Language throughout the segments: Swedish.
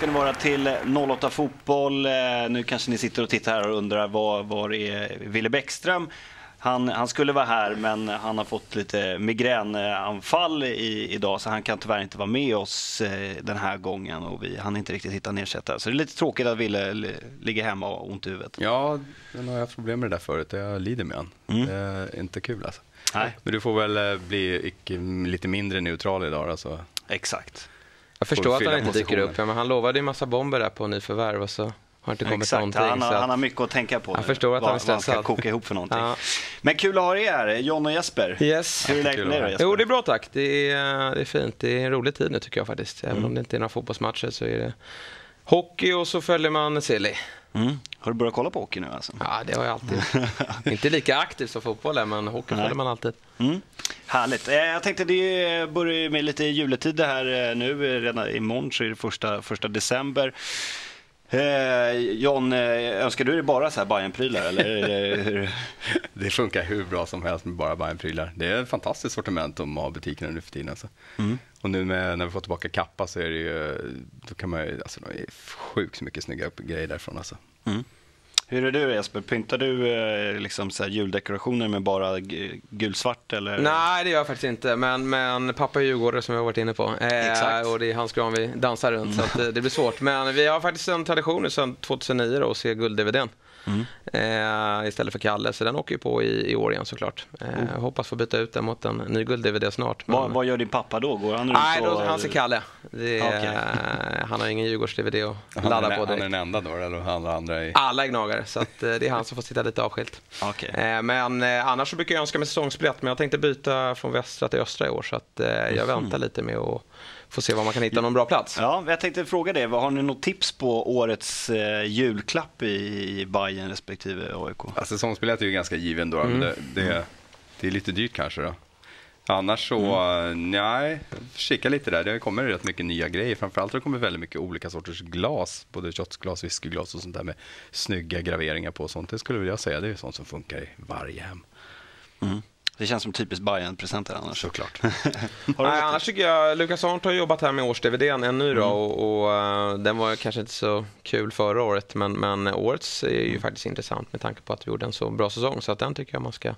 ska ni vara till 08 Fotboll. Eh, Nu kanske ni sitter och tittar här och undrar var, var är Wille Bäckström? Han, han skulle vara här men han har fått lite migränanfall i, idag så han kan tyvärr inte vara med oss eh, den här gången och vi hann inte riktigt hitta en ersättare. Så det är lite tråkigt att Wille li- ligger hemma och har ont i huvudet. Ja, den har jag haft problem med det där förut. Jag lider med den. Mm. Det är inte kul alltså. Nej, Men du får väl eh, bli lite mindre neutral idag. Alltså. exakt. Jag förstår att han inte dyker upp, ja, men han lovade ju massa bomber där på nyförvärv och så har inte kommit Exakt, någonting. han, har, så att- han har mycket att tänka på Jag nu, förstår att vad, han är vad han ska stressad. koka ihop för någonting. Ja. Men kul att ha er här, John och Jesper. Yes. Hur är läget med er? Jo, det är bra tack. Det är, det är fint. Det är en rolig tid nu tycker jag faktiskt. Även Mm. om det inte är några fotbollsmatcher så är det hockey och så följer man silly. Mm. Har du börjat kolla på hockey nu alltså? Ja, det har jag alltid. inte lika aktivt som fotbollen, men hockey Nej. följer man alltid. Mm. Härligt. Eh, Jag tänkte det börjar med lite juletid det här eh, nu. Eh, Redan imorgon så är det första, första december. Eh, John, önskar du dig bara så här Bajen-prylar eller? det- Det funkar hur bra som helst med bara Bajen-prylar. Det är ett fantastiskt sortiment de har butikerna nu för tiden. Alltså. Mm. Och nu med, när vi får tillbaka Kappa så är det ju, då kan man ju, alltså det är sjukt mycket snygga grejer därifrån alltså. Hur är du Jesper? Pyntar du eh, liksom så juldekorationer med bara gulsvart eller? Nej, det gör jag faktiskt inte. Men, men pappa är djurgårdare som jag har varit inne på. Eh, Exakt. Och det är hans gran vi dansar runt, så att, eh, det blir svårt. Men vi har faktiskt en tradition sedan 2009 då, att se guld-DVDn. Mm. Eh, istället för Kalle, så den åker ju på i, i år igen såklart. Eh, jag hoppas få byta ut den mot en ny guld-DVD snart. men- Vad, vad gör din pappa då? Går han runt Nej, då, han ser Kalle. Det är, Okej. eh, han har ingen Djurgårds-DVD att Han ladda den- på han är direkt. den enda då, eller alla andra är... Alla är gnagare, så att, eh, det är han som får sitta lite avskilt. Okej. Eh, Men eh, annars så brukar jag önska mig säsongsbiljett, men jag tänkte byta från västra till östra i år, så att eh, jag väntar lite med att få se var man kan hitta någon bra plats. Ja, jag tänkte fråga det. Har ni något tips på årets eh, julklapp i, i Bayern respektive AIK? Ja, säsongsbiljett är ju ganska given då, men Mm. det, det, det är lite dyrt kanske då. Annars så, Mm. nej, kika lite där. Det kommer rätt mycket nya grejer. Framförallt har det kommit väldigt mycket olika sorters glas. Både shotsglas, whiskyglas och sånt där med snygga graveringar på och sånt. Det skulle jag säga, det är sånt som funkar i varje hem. Det känns som typiskt bayern presenter annars. Såklart. Nej, annars tycker jag Lukas Arndt har jobbat här med års-DVDn ännu då och, och eh, den var kanske inte så kul förra året men, men årets är ju faktiskt intressant med tanke på att vi gjorde en så bra säsong så att den tycker jag man ska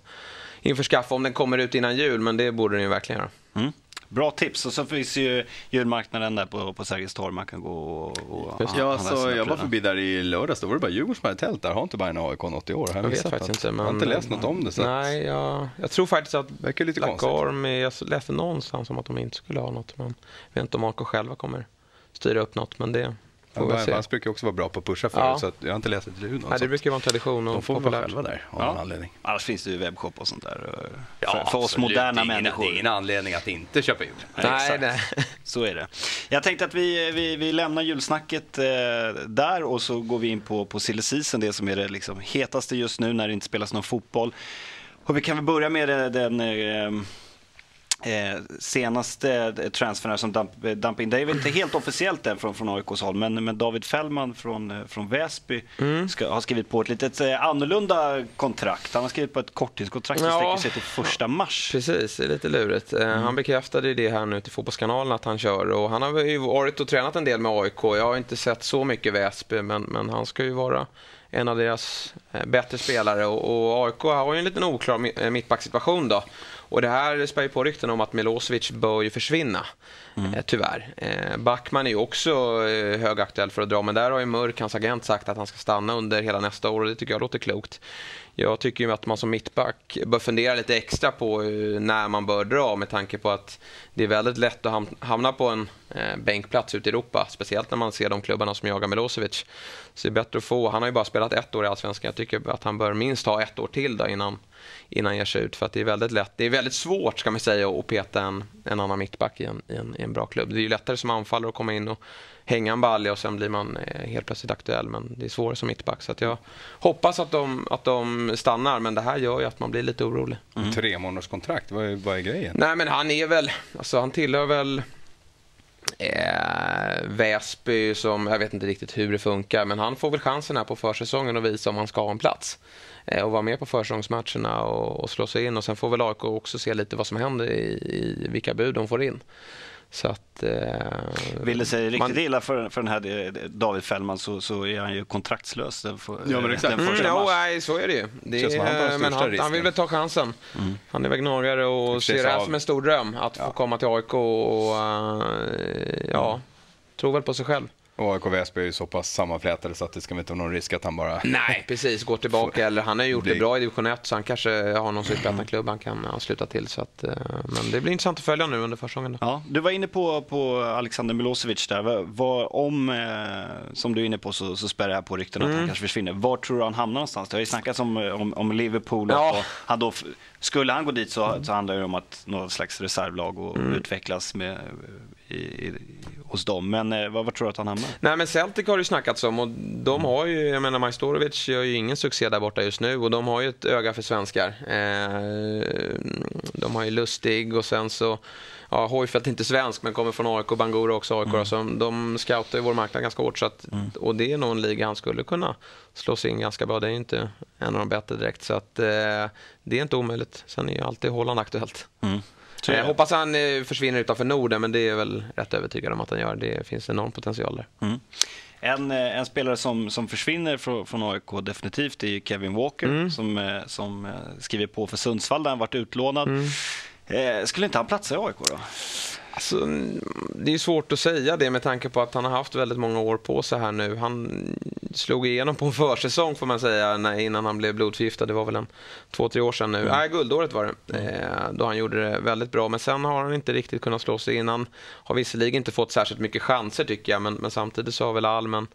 införskaffa om den kommer ut innan jul men det borde den ju verkligen göra. Mm. Bra tips. Och så finns ju julmarknaden där på, på Sergels torg. Man kan gå och, och Just Ja, så jag var förbi där i lördags. Då var det bara Djurgården som hade tält där. Har inte Bayern AIK något i år? Har Jag vet faktiskt något? inte. Men, Jag har inte läst något om det. Så att- Nej, jag, jag tror faktiskt att verkar lite Black konstigt. Arm, är- jag läste någonstans om att de inte skulle ha något men jag vet inte om AIK själva kommer styra upp något men det får se. Bayern brukar också vara bra på att pusha förut, Ja. så att jag har inte läst ett ljud. Nej, det brukar vara en tradition och De får väl vara populärt. själva där av Ja. någon anledning. Annars finns det ju webbshop och sånt där. eh, för, Ja, för oss absolut. moderna Det ingen- människor. Det är ingen anledning att inte köpa jul. Nej, nej. Så är det. Jag tänkte att vi, vi, vi lämnar julsnacket eh, där och så går vi in på, på silly season, det som är det liksom hetaste just nu när det inte spelas någon fotboll. Och vi kan väl börja med det- den eh, eh, senaste transfern här som dump, eh, dumping. Väl inte helt officiellt än från, från AIKs håll, men, men David Fällman från, eh, från Väsby Mm. ska, har skrivit på ett litet eh, annorlunda kontrakt. Han har skrivit på ett korttidskontrakt som Ja. sträcker sig till första mars. Precis, det är lite lurigt. Eh, Han bekräftade det här nu till Fotbollskanalen att han kör och han har ju varit och tränat en del med AIK. Jag har inte sett så mycket Väsby men, men han ska ju vara en av deras eh, bättre spelare och, och AIK har ju en liten oklar mi- eh, mittbacksituation då. Och det här spär ju på rykten om att Milosevic bör ju försvinna, eh, tyvärr. Eh, Backman är ju också eh, högaktuell för att dra, men där har ju Mörk, hans agent, sagt att han ska stanna under hela nästa år och det tycker jag låter klokt. Jag tycker ju att man som mittback bör fundera lite extra på när man bör dra med tanke på att det är väldigt lätt att ham- hamna på en bänkplats ute i Europa. Speciellt när man ser de klubbarna som jagar Milosevic. Så det är bättre att få, han har ju bara spelat ett år i Allsvenskan. Jag tycker att han bör minst ha ett år till då innan, innan ger sig ut. För att det är väldigt lätt, det är väldigt svårt ska man säga att peta en, en annan mittback i en, i, en, i en bra klubb. Det är ju lättare som anfallare att komma in och hänga en balja och sen blir man eh, helt plötsligt aktuell. Men det är svårare som mittback. Så att jag hoppas att de, att de stannar, men det här gör ju att man blir lite orolig. Tre månaders kontrakt, vad är, vad är grejen? Nej, men han är väl, alltså han tillhör väl eh, Väsby som, jag vet inte riktigt hur det funkar, men han får väl chansen här på försäsongen att visa om han ska ha en plats. Eh, och vara med på försäsongsmatcherna och, och slå sig in och sen får väl AIK också se lite vad som händer i, i vilka bud de får in. Så att... Eh, Vill det sig riktigt man... illa för, för den här eh, David Fällman så, så är han ju kontraktslös den, för, ja, men exakt. den första mm, mars. Nej, så är det ju. Det är, han men han, han, vill väl ta chansen. Mm. Han är väl gnagare och ser det här som en stor dröm att ja. få komma till AIK och, och uh, ja, mm. tror väl på sig själv. Och AIK Väsby är ju så pass sammanflätade så att det ska inte vara någon risk att han bara... Nej, precis. Går tillbaka. Eller han har gjort det bra i division 1 så han kanske har någon superettan-klubb han kan ansluta till. Så att, eh, men det blir intressant att följa nu under försäsongen. Ja, du var inne på, på Alexander Milosevic där. Vad, om, eh, som du är inne på, så, så spärrar jag på rykten att mm. han kanske försvinner. Var tror du han hamnar någonstans? Det har ju snackats om, om, om Liverpool. Ja. Och han då, skulle han gå dit så, så handlar det om att något slags reservlag och mm. utvecklas med, i, i, hos dem. Men eh, vad, vad, tror du att han hamnar? Nej, men Celtic har det ju snackats om och de mm. har ju, jag menar Majstorovic gör ju ingen succé där borta just nu och de har ju ett öga för svenskar. Eh, de har ju Lustig och sen så ja, Hojfeldt är inte svensk men kommer från AIK, Bangura också AIK. Mm. Så de scoutar ju vår marknad ganska hårt. Så att, mm. Och det är nog en liga han skulle kunna slå sig in ganska bra. Det är ju inte en av de bättre direkt. Så att, eh, det är inte omöjligt. Sen är ju alltid Holland aktuellt. Mm. Jag eh, hoppas han eh, försvinner utanför Norden, men det är väl rätt övertygad om att han gör. Det finns enorm potential där. Mm. En, eh, en, spelare som, som försvinner från, från AIK definitivt är Kevin Walker mm. som, som skriver på för Sundsvall där han varit utlånad. Mm. Eh, skulle inte han platsa i AIK då? Alltså, det är svårt att säga det med tanke på att han har haft väldigt många år på sig här nu. Han slog igenom på en försäsong får man säga innan han blev blodförgiftad. Det var väl en två, tre år sedan nu. Mm. Nej, guldåret var det. Eh, då han gjorde det väldigt bra. Men sen har han inte riktigt kunnat slå sig in. Han har visserligen inte fått särskilt mycket chanser tycker jag. Men, men samtidigt så har väl Almen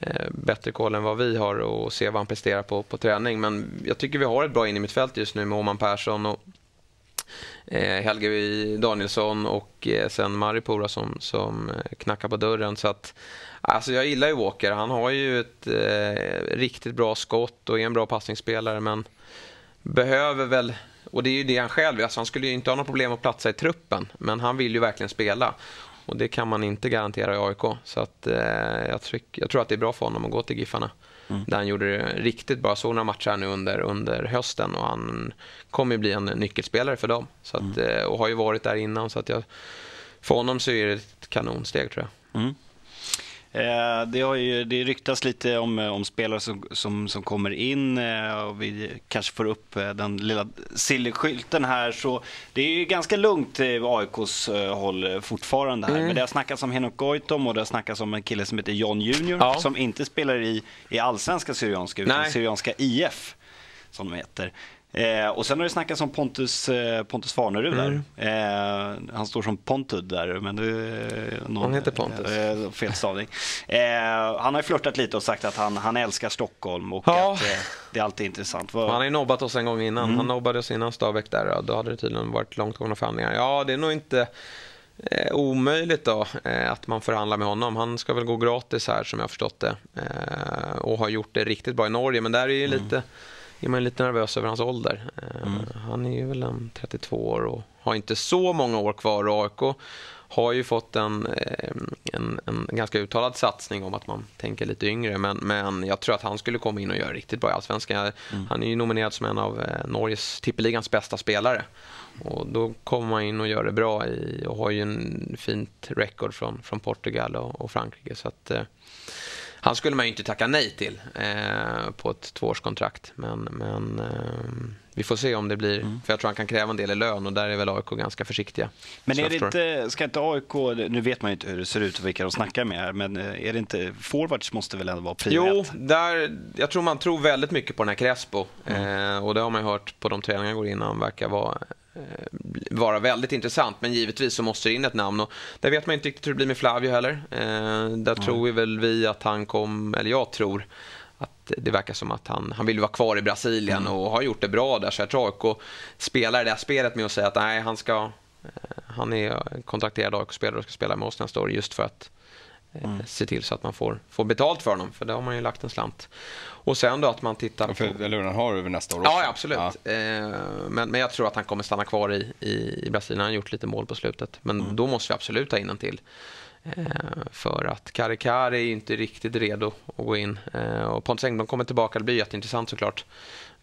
eh, bättre koll än vad vi har och se vad han presterar på, på träning. Men jag tycker vi har ett bra in i mitt fält just nu med Åman Persson och Eh, Helge Danielsson och eh, sen Maripura som, som eh, knackar på dörren. Så att, alltså jag gillar ju Walker. Han har ju ett eh, riktigt bra skott och är en bra passningsspelare men behöver väl och det är ju det han själv. Alltså han skulle ju inte ha något problem att platsa i truppen, men han vill ju verkligen spela. Och det kan man inte garantera i AIK. Så att, eh, jag, tryck, jag, tror att det är bra för honom att gå till Giffarna. Mm. Där han gjorde det riktigt bra. Såg några matcher nu under, under hösten och han kommer ju bli en nyckelspelare för dem. Så att, mm. Eh, och har ju varit där innan. Så att jag, för honom så är det ett kanonsteg tror jag. Mm. Eh, det, har ju, det ryktas lite om, eh, om spelare som, som, som kommer in eh, och vi kanske får upp den lilla sillskylten här. Så det är ju ganska lugnt i AIKs håll fortfarande här. Mm. Men det har snackats om Henok Goitom och det har snackats om en kille som heter John Junior ja. som inte spelar i, i allsvenska Syrianska utan Nej. Syrianska IF som de heter. Eh, och sen har det snackats om Pontus, eh, Pontus Farnerud mm. där. Eh, han står som Pontud där, men det någon, Han heter Pontus. Eh, fel stavning. Eh, han har flörtat lite och sagt att han, han älskar Stockholm och ja. att det är alltid intressant. Var... Han har ju nobbat oss en gång innan. Mm. Han nobbade oss innan Stabäck där och då hade det tydligen varit långtgående förhandlingar. Ja, det är nog inte Eh, omöjligt då eh, att man förhandlar med honom. Han ska väl gå gratis här som jag har förstått det. Eh, och har gjort det riktigt bra i Norge. Men där är ju mm. lite är man lite nervös över hans ålder. Eh, mm. Han är ju väl en 32 år och har inte så många år kvar. AIK har ju fått en, eh, en, en, ganska uttalad satsning om att man tänker lite yngre. Men, men jag tror att han skulle komma in och göra riktigt bra i Allsvenskan. Mm. Han är ju nominerad som en av eh, Norges tippeligans bästa spelare. Och då kommer man in och gör det bra i, och har ju en fint record från, från Portugal och, och Frankrike. Så att, han skulle man ju inte tacka nej till eh, på ett tvåårskontrakt. Men, men eh, vi får se om det blir, mm. för jag tror han kan kräva en del i lön och där är väl AIK ganska försiktiga. Men är det inte, ska inte AIK, nu vet man ju inte hur det ser ut och vilka de snackar med här, men eh, är det inte, forwards måste väl ändå vara prio Jo, där, jag tror man tror väldigt mycket på den här Crespo mm. eh, och det har man ju hört på de träningar går in, han verkar vara vara väldigt intressant. Men givetvis så måste det in ett namn. Och där vet man inte riktigt hur det blir med Flavio heller. Eh, där mm. tror vi väl vi att han kom, eller jag tror att det verkar som att han, han vill vara kvar i Brasilien mm. och har gjort det bra där. Så jag tror AIK spelar det där spelet med att säga att nej, han ska eh, han är kontrakterad AIK-spelare och ska spela med oss nästa år just för att mm. se till så att man får, får betalt för honom. För det har man ju lagt en slant. Och sen då att man tittar på... För, eller han har över nästa år också. Ja, absolut. Ja. Eh, men, men jag tror att han kommer stanna kvar i, i, i Brasilien. Han har gjort lite mål på slutet. Men mm. då måste vi absolut ta in en till. Eh, för att Karikari är inte riktigt redo att gå in. Eh, och Pontus Engblom kommer tillbaka. Det blir jätteintressant såklart.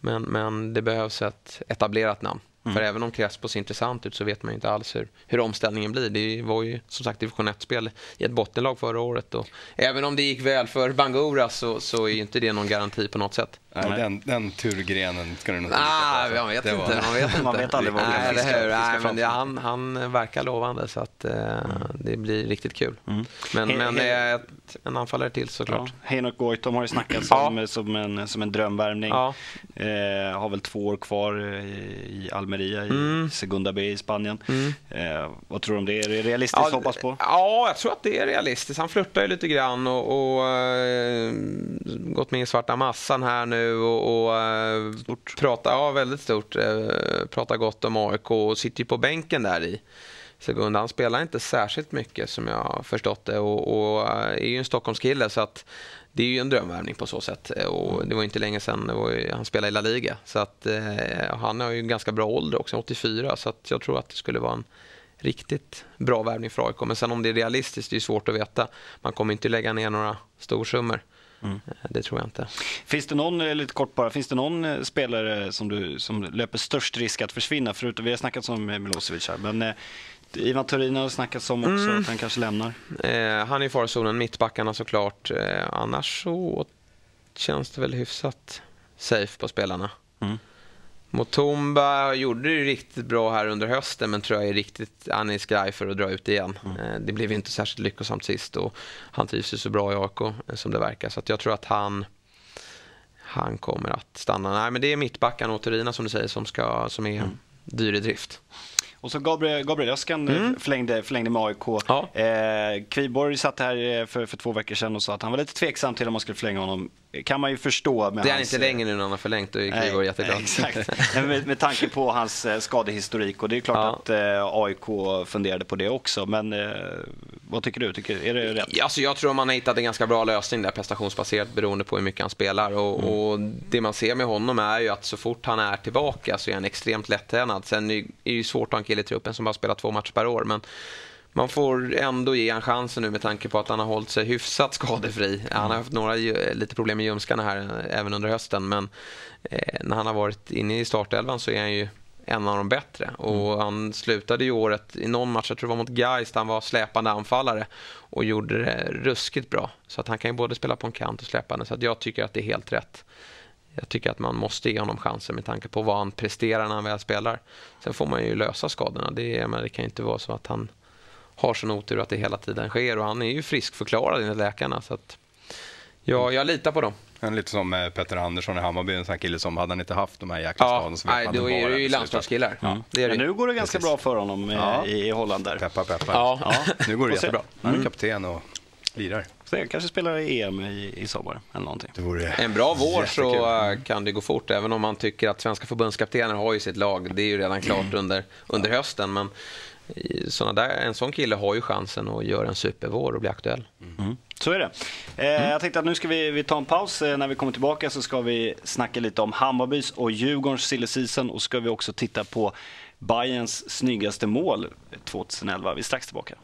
Men, men det behövs ett etablerat namn. Mm. För även om Crespo ser intressant ut så vet man ju inte alls hur, hur omställningen blir. Det var ju som sagt division 1-spel i ett bottenlag förra året. Och även om det gick väl för Bangura så, så är inte det någon garanti på något sätt. Nej, den, den turgrenen ska du nog Nej, man vet inte. Man vet, inte. man vet aldrig vad Nej, det fiskar, Nej, men det, han, han verkar lovande så att eh, mm. det blir riktigt kul. Mm. Men, he, men he, en anfallare till såklart. Ja, Henok Goitom har ju snackats om som, en, som en drömvärvning. Ja. Eh, har väl två år kvar i, i Almeria i mm. Segunda B i Spanien. Mm. Eh, vad tror du om det? Är det realistiskt ja, att hoppas på? Ja, jag tror att det är realistiskt. Han flörtar ju lite grann och, och äh, gått med i svarta massan här nu och, och äh, pratar, ja, väldigt stort. Äh, pratar gott om AIK och sitter ju på bänken där i. Segunda. Han spelar inte särskilt mycket som jag har förstått det och, och är ju en Stockholmskille så att det är ju en drömvärvning på så sätt. Och det var inte länge sedan ju, han spelade i La Liga. Så att, eh, han har ju en ganska bra ålder också, 84. Så att jag tror att det skulle vara en riktigt bra värvning för AIK. Men sen om det är realistiskt, det är svårt att veta. Man kommer inte lägga ner några storsummor. Mm. Eh, det tror jag inte. Finns det någon, eh, lite kort bara, finns det någon eh, spelare som, du, som löper störst risk att försvinna? Förutom, vi har snackat om Milosevic här, men Ivan Turin har snackats om också, mm. att han kanske lämnar. Eh, han är i farozonen, mittbackarna såklart. Eh, annars så känns det väl hyfsat safe på spelarna. Mm. Motumba gjorde det riktigt bra här under hösten men tror jag är riktigt, han är skraj för att dra ut igen. Mm. Eh, det blev inte särskilt lyckosamt sist och han trivs ju så bra i AK eh, som det verkar. Så jag tror att han, han kommer att stanna. Nej men det är mittbackarna och Turina som du säger som, ska, som är mm. dyr i drift. Och så Gabriel, Gabriel Öskan mm. förlängde, förlängde med AIK. Ja. Eh, Kviborg satt här för, för två veckor sedan och sa att han var lite tveksam till om man skulle förlänga honom kan man ju förstå. Med det är hans, inte längre nu när han har förlängt och Kviborg jätteglad. Exakt. med, med tanke på hans eh, skadehistorik och det är klart ja. att eh, AIK funderade på det också. Men eh, vad tycker du? Tycker, är det rätt? Alltså, jag tror man har hittat en ganska bra lösning där prestationsbaserat beroende på hur mycket han spelar. Och, mm. och, Det man ser med honom är ju att så fort han är tillbaka så är han extremt lättränad. Sen är det ju svårt att ha en kille i truppen som bara spelar två matcher per år. Men man får ändå ge han chansen nu med tanke på att han har hållit sig hyfsat skadefri. Han har haft några lite problem med ljumskarna här eh, även under hösten men eh, när han har varit inne i startelvan så är han ju en av de bättre. Och mm. Han slutade ju året i någon match, jag tror det var mot Gais, där han var släpande anfallare och gjorde det ruskigt bra. Så att han kan ju både spela på en kant och släpande. Så att jag tycker att det är helt rätt. Jag tycker att man måste ge honom chansen med tanke på vad han presterar när han väl spelar. Sen får man ju lösa skadorna. Det, men det kan ju inte vara så att han har sån otur att det hela tiden sker. Och han är ju friskförklarad enligt läkarna. Så att, ja, jag litar på dem. En lite som eh, Petter Andersson i Hammarby, en sån kille som hade han inte haft de här jäkla skadorna så nej, då är det ju landslagskillar. Ja. Det är det. Men nu går det ganska Precis. bra för honom eh, ja. i, Holland där. Peppar, peppar. Ja. ja. Nu går det jättebra. Han är mm. kapten och lirar. Så jag kanske spelar i EM i, i sommar eller någonting. Det vore en bra vår så eh, kan det gå fort, även om man tycker att svenska förbundskaptener har ju sitt lag. Det är ju redan klart under, under hösten. Men såna där, en sån kille har ju chansen att göra en supervår och bli aktuell. Mm. Så är det. Eh, mm. Jag tänkte att nu ska vi, vi ta en paus. Eh, när vi kommer tillbaka så ska vi snacka lite om Hammarbys och Djurgårdens silly season och ska vi också titta på Bayerns snyggaste mål 2011. Vi är strax tillbaka.